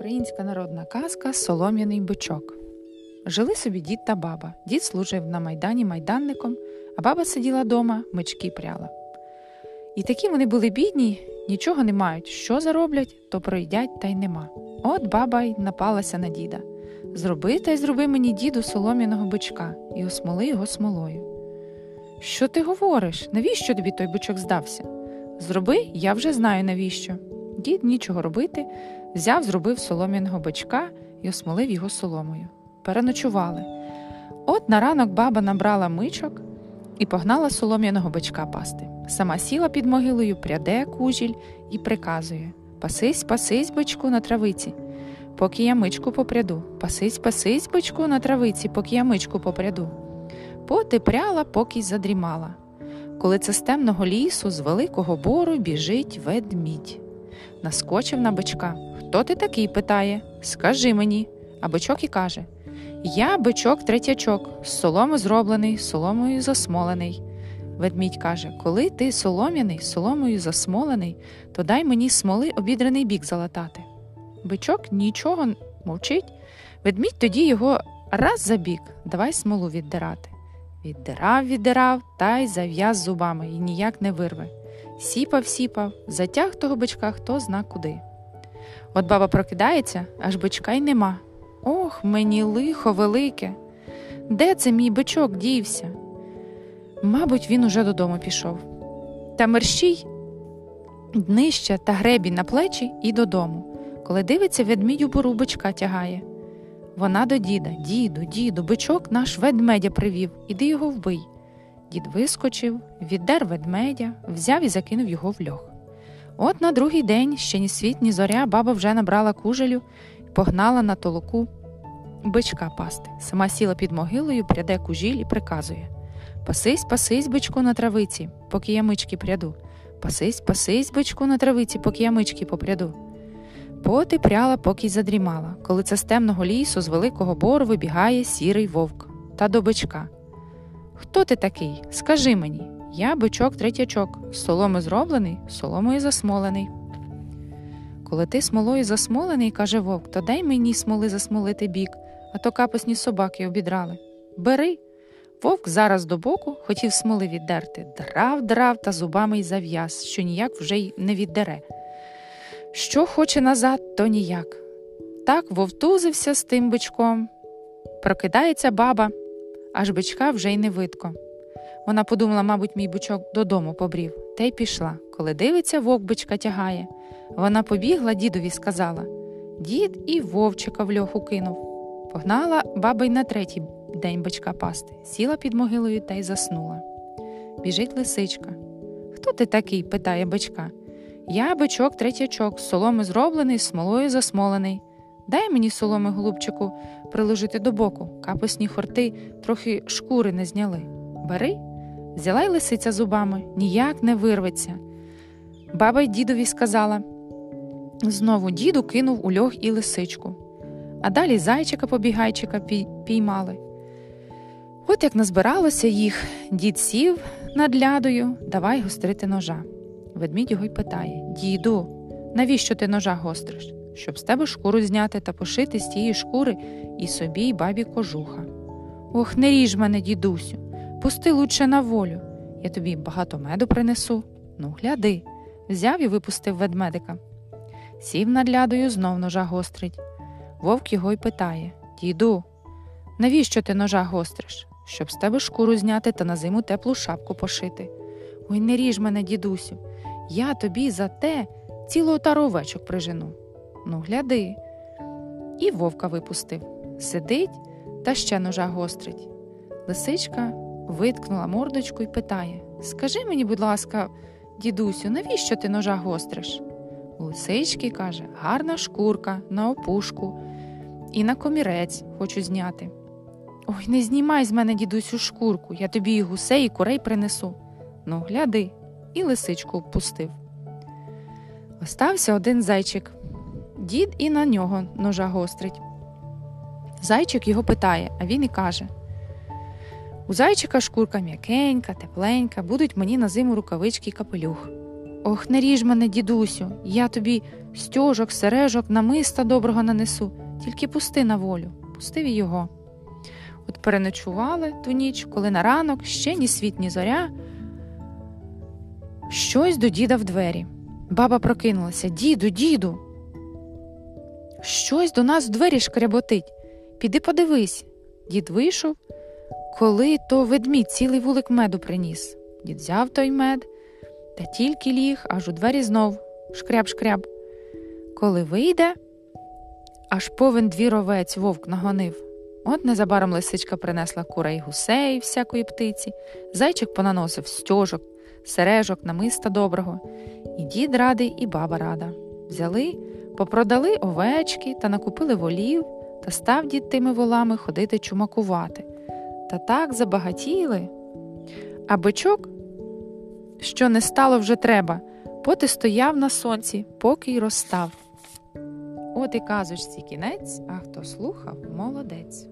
Українська народна казка Солом'яний бичок. Жили собі дід та баба. Дід служив на майдані майданником, а баба сиділа дома, мечки пряла. І такі вони були бідні, нічого не мають. Що зароблять, то проїдять та й нема. От баба й напалася на діда. Зроби та й зроби мені діду солом'яного бичка і осмоли його смолою. Що ти говориш? Навіщо тобі той бичок здався? Зроби, я вже знаю навіщо. Дід нічого робити, взяв, зробив солом'яного бичка і осмолив його соломою. Переночували. От на ранок баба набрала мичок і погнала солом'яного бичка пасти. Сама сіла під могилою, пряде кужіль і приказує Пасись, пасись, бичку на травиці, поки я мичку попряду. Пасись, пасись, бичку на травиці, поки я мичку попряду. Поти пряла, поки й задрімала. Коли це з темного лісу, з великого бору біжить ведмідь. Наскочив на бичка. Хто ти такий? питає. Скажи мені. А бичок і каже Я бичок третячок, з соломи зроблений, соломою засмолений. Ведмідь каже Коли ти солом'яний, соломою засмолений, то дай мені смоли обідраний бік залатати. Бичок нічого мовчить. Ведмідь тоді його раз за бік, давай смолу віддирати. Віддирав, віддирав та й зав'яз зубами і ніяк не вирве. Сіпав, сіпав, затяг того бичка хто зна куди. От баба прокидається, аж бичка й нема. Ох, мені лихо велике. Де це мій бичок дівся? Мабуть, він уже додому пішов. Та мерщій днища та гребінь на плечі і додому. Коли дивиться, ведмідь у бору бичка тягає. Вона до діда, діду, діду, бичок наш ведмедя привів, іди його вбий. Дід вискочив, віддер ведмедя, взяв і закинув його в льох. От на другий день, ще ні світ, ні зоря, баба вже набрала кужелю і погнала на толоку бичка пасти. Сама сіла під могилою, пряде кужіль і приказує Пасись, пасись, бичку на травиці, поки я мички пряду. Пасись, пасись, бичку на травиці, поки я мички попряду. Поти пряла, поки й задрімала, коли це з темного лісу, з великого бору вибігає сірий вовк та до бичка. Хто ти такий? Скажи мені. Я бичок третячок, соломи зроблений, соломою засмолений. Коли ти смолою засмолений, каже вовк, то дай мені смоли засмолити бік, а то капосні собаки обідрали. Бери. Вовк зараз до боку хотів смоли віддерти, драв, драв та зубами й зав'яз, що ніяк вже й не віддере. Що хоче назад, то ніяк. Так вовтузився з тим бичком. Прокидається баба, аж бичка вже й не видко. Вона подумала, мабуть, мій бичок додому побрів, та й пішла. Коли дивиться, вовк бичка тягає. Вона побігла, дідові сказала Дід і вовчика в льоху кинув. Погнала баба й на третій день бичка пасти, сіла під могилою та й заснула. Біжить лисичка. Хто ти такий? питає бичка. Я бичок третячок, з соломи зроблений, смолою засмолений. Дай мені соломи, голубчику, приложити до боку, капусні хорти трохи шкури не зняли. Бери, взяла й лисиця зубами, ніяк не вирветься. Баба й дідові сказала. Знову діду кинув у льох і лисичку, а далі зайчика побігайчика піймали. От як назбиралося їх, дід сів над лядою, давай гострити ножа. Ведмідь його й питає Діду, навіщо ти ножа гостриш? Щоб з тебе шкуру зняти та пошити з тієї шкури і собі, й бабі кожуха. Ох, не ріж мене, дідусю, пусти лучше на волю. Я тобі багато меду принесу. Ну, гляди. Взяв і випустив ведмедика. Сів над лядою, знов ножа гострить. Вовк його й питає Діду, навіщо ти ножа гостриш? Щоб з тебе шкуру зняти та на зиму теплу шапку пошити. Ой, не ріж мене, дідусю, я тобі за те цілу отару овечок прижену. Ну, гляди. І вовка випустив. Сидить та ще ножа гострить. Лисичка виткнула мордочку і питає Скажи мені, будь ласка, дідусю, навіщо ти ножа гостриш? У лисички каже, гарна шкурка на опушку і на комірець хочу зняти. Ой, не знімай з мене, дідусю, шкурку, я тобі і гусей, і курей принесу. Ну, гляди, і лисичку впустив. Остався один зайчик. Дід і на нього ножа гострить. Зайчик його питає, а він і каже У зайчика шкурка м'якенька, тепленька, будуть мені на зиму рукавички й капелюх. Ох, не ріж мене, дідусю, я тобі стьожок, сережок, намиста доброго нанесу, тільки пусти на волю, пустив і його. От переночували ту ніч, коли на ранок ще ні світ, ні зоря. Щось до діда в двері. Баба прокинулася Діду, діду. Щось до нас в двері шкряботить. Піди подивись. Дід вийшов, коли то ведмідь цілий вулик меду приніс. Дід взяв той мед та тільки ліг, аж у двері знов шкряб-шкряб. Коли вийде, аж повен двір овець вовк нагонив. От незабаром лисичка принесла курей гусей всякої птиці, зайчик понаносив стьожок, сережок, намиста доброго. І дід радий, і баба рада. Взяли, попродали овечки та накупили волів, та став дід тими волами ходити чумакувати. Та так забагатіли. А бичок, що не стало вже треба, поти стояв на сонці, поки й розстав. От і казочці кінець, а хто слухав, молодець.